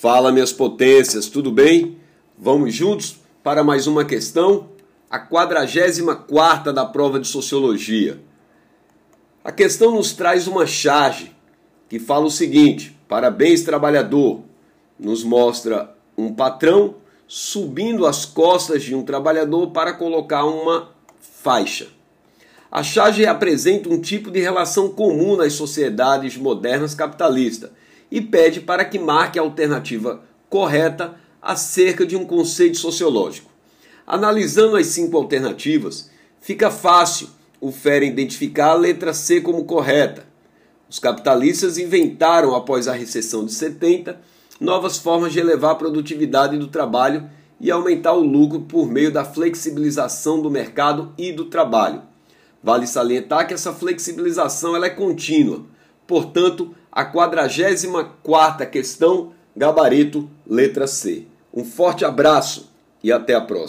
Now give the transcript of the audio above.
Fala, minhas potências, tudo bem? Vamos juntos para mais uma questão, a 44 da prova de sociologia. A questão nos traz uma charge que fala o seguinte: parabéns, trabalhador. Nos mostra um patrão subindo as costas de um trabalhador para colocar uma faixa. A charge apresenta um tipo de relação comum nas sociedades modernas capitalistas e pede para que marque a alternativa correta acerca de um conceito sociológico. Analisando as cinco alternativas, fica fácil o Fera identificar a letra C como correta. Os capitalistas inventaram, após a recessão de 70, novas formas de elevar a produtividade do trabalho e aumentar o lucro por meio da flexibilização do mercado e do trabalho. Vale salientar que essa flexibilização ela é contínua. Portanto, a 44 questão, gabarito, letra C. Um forte abraço e até a próxima.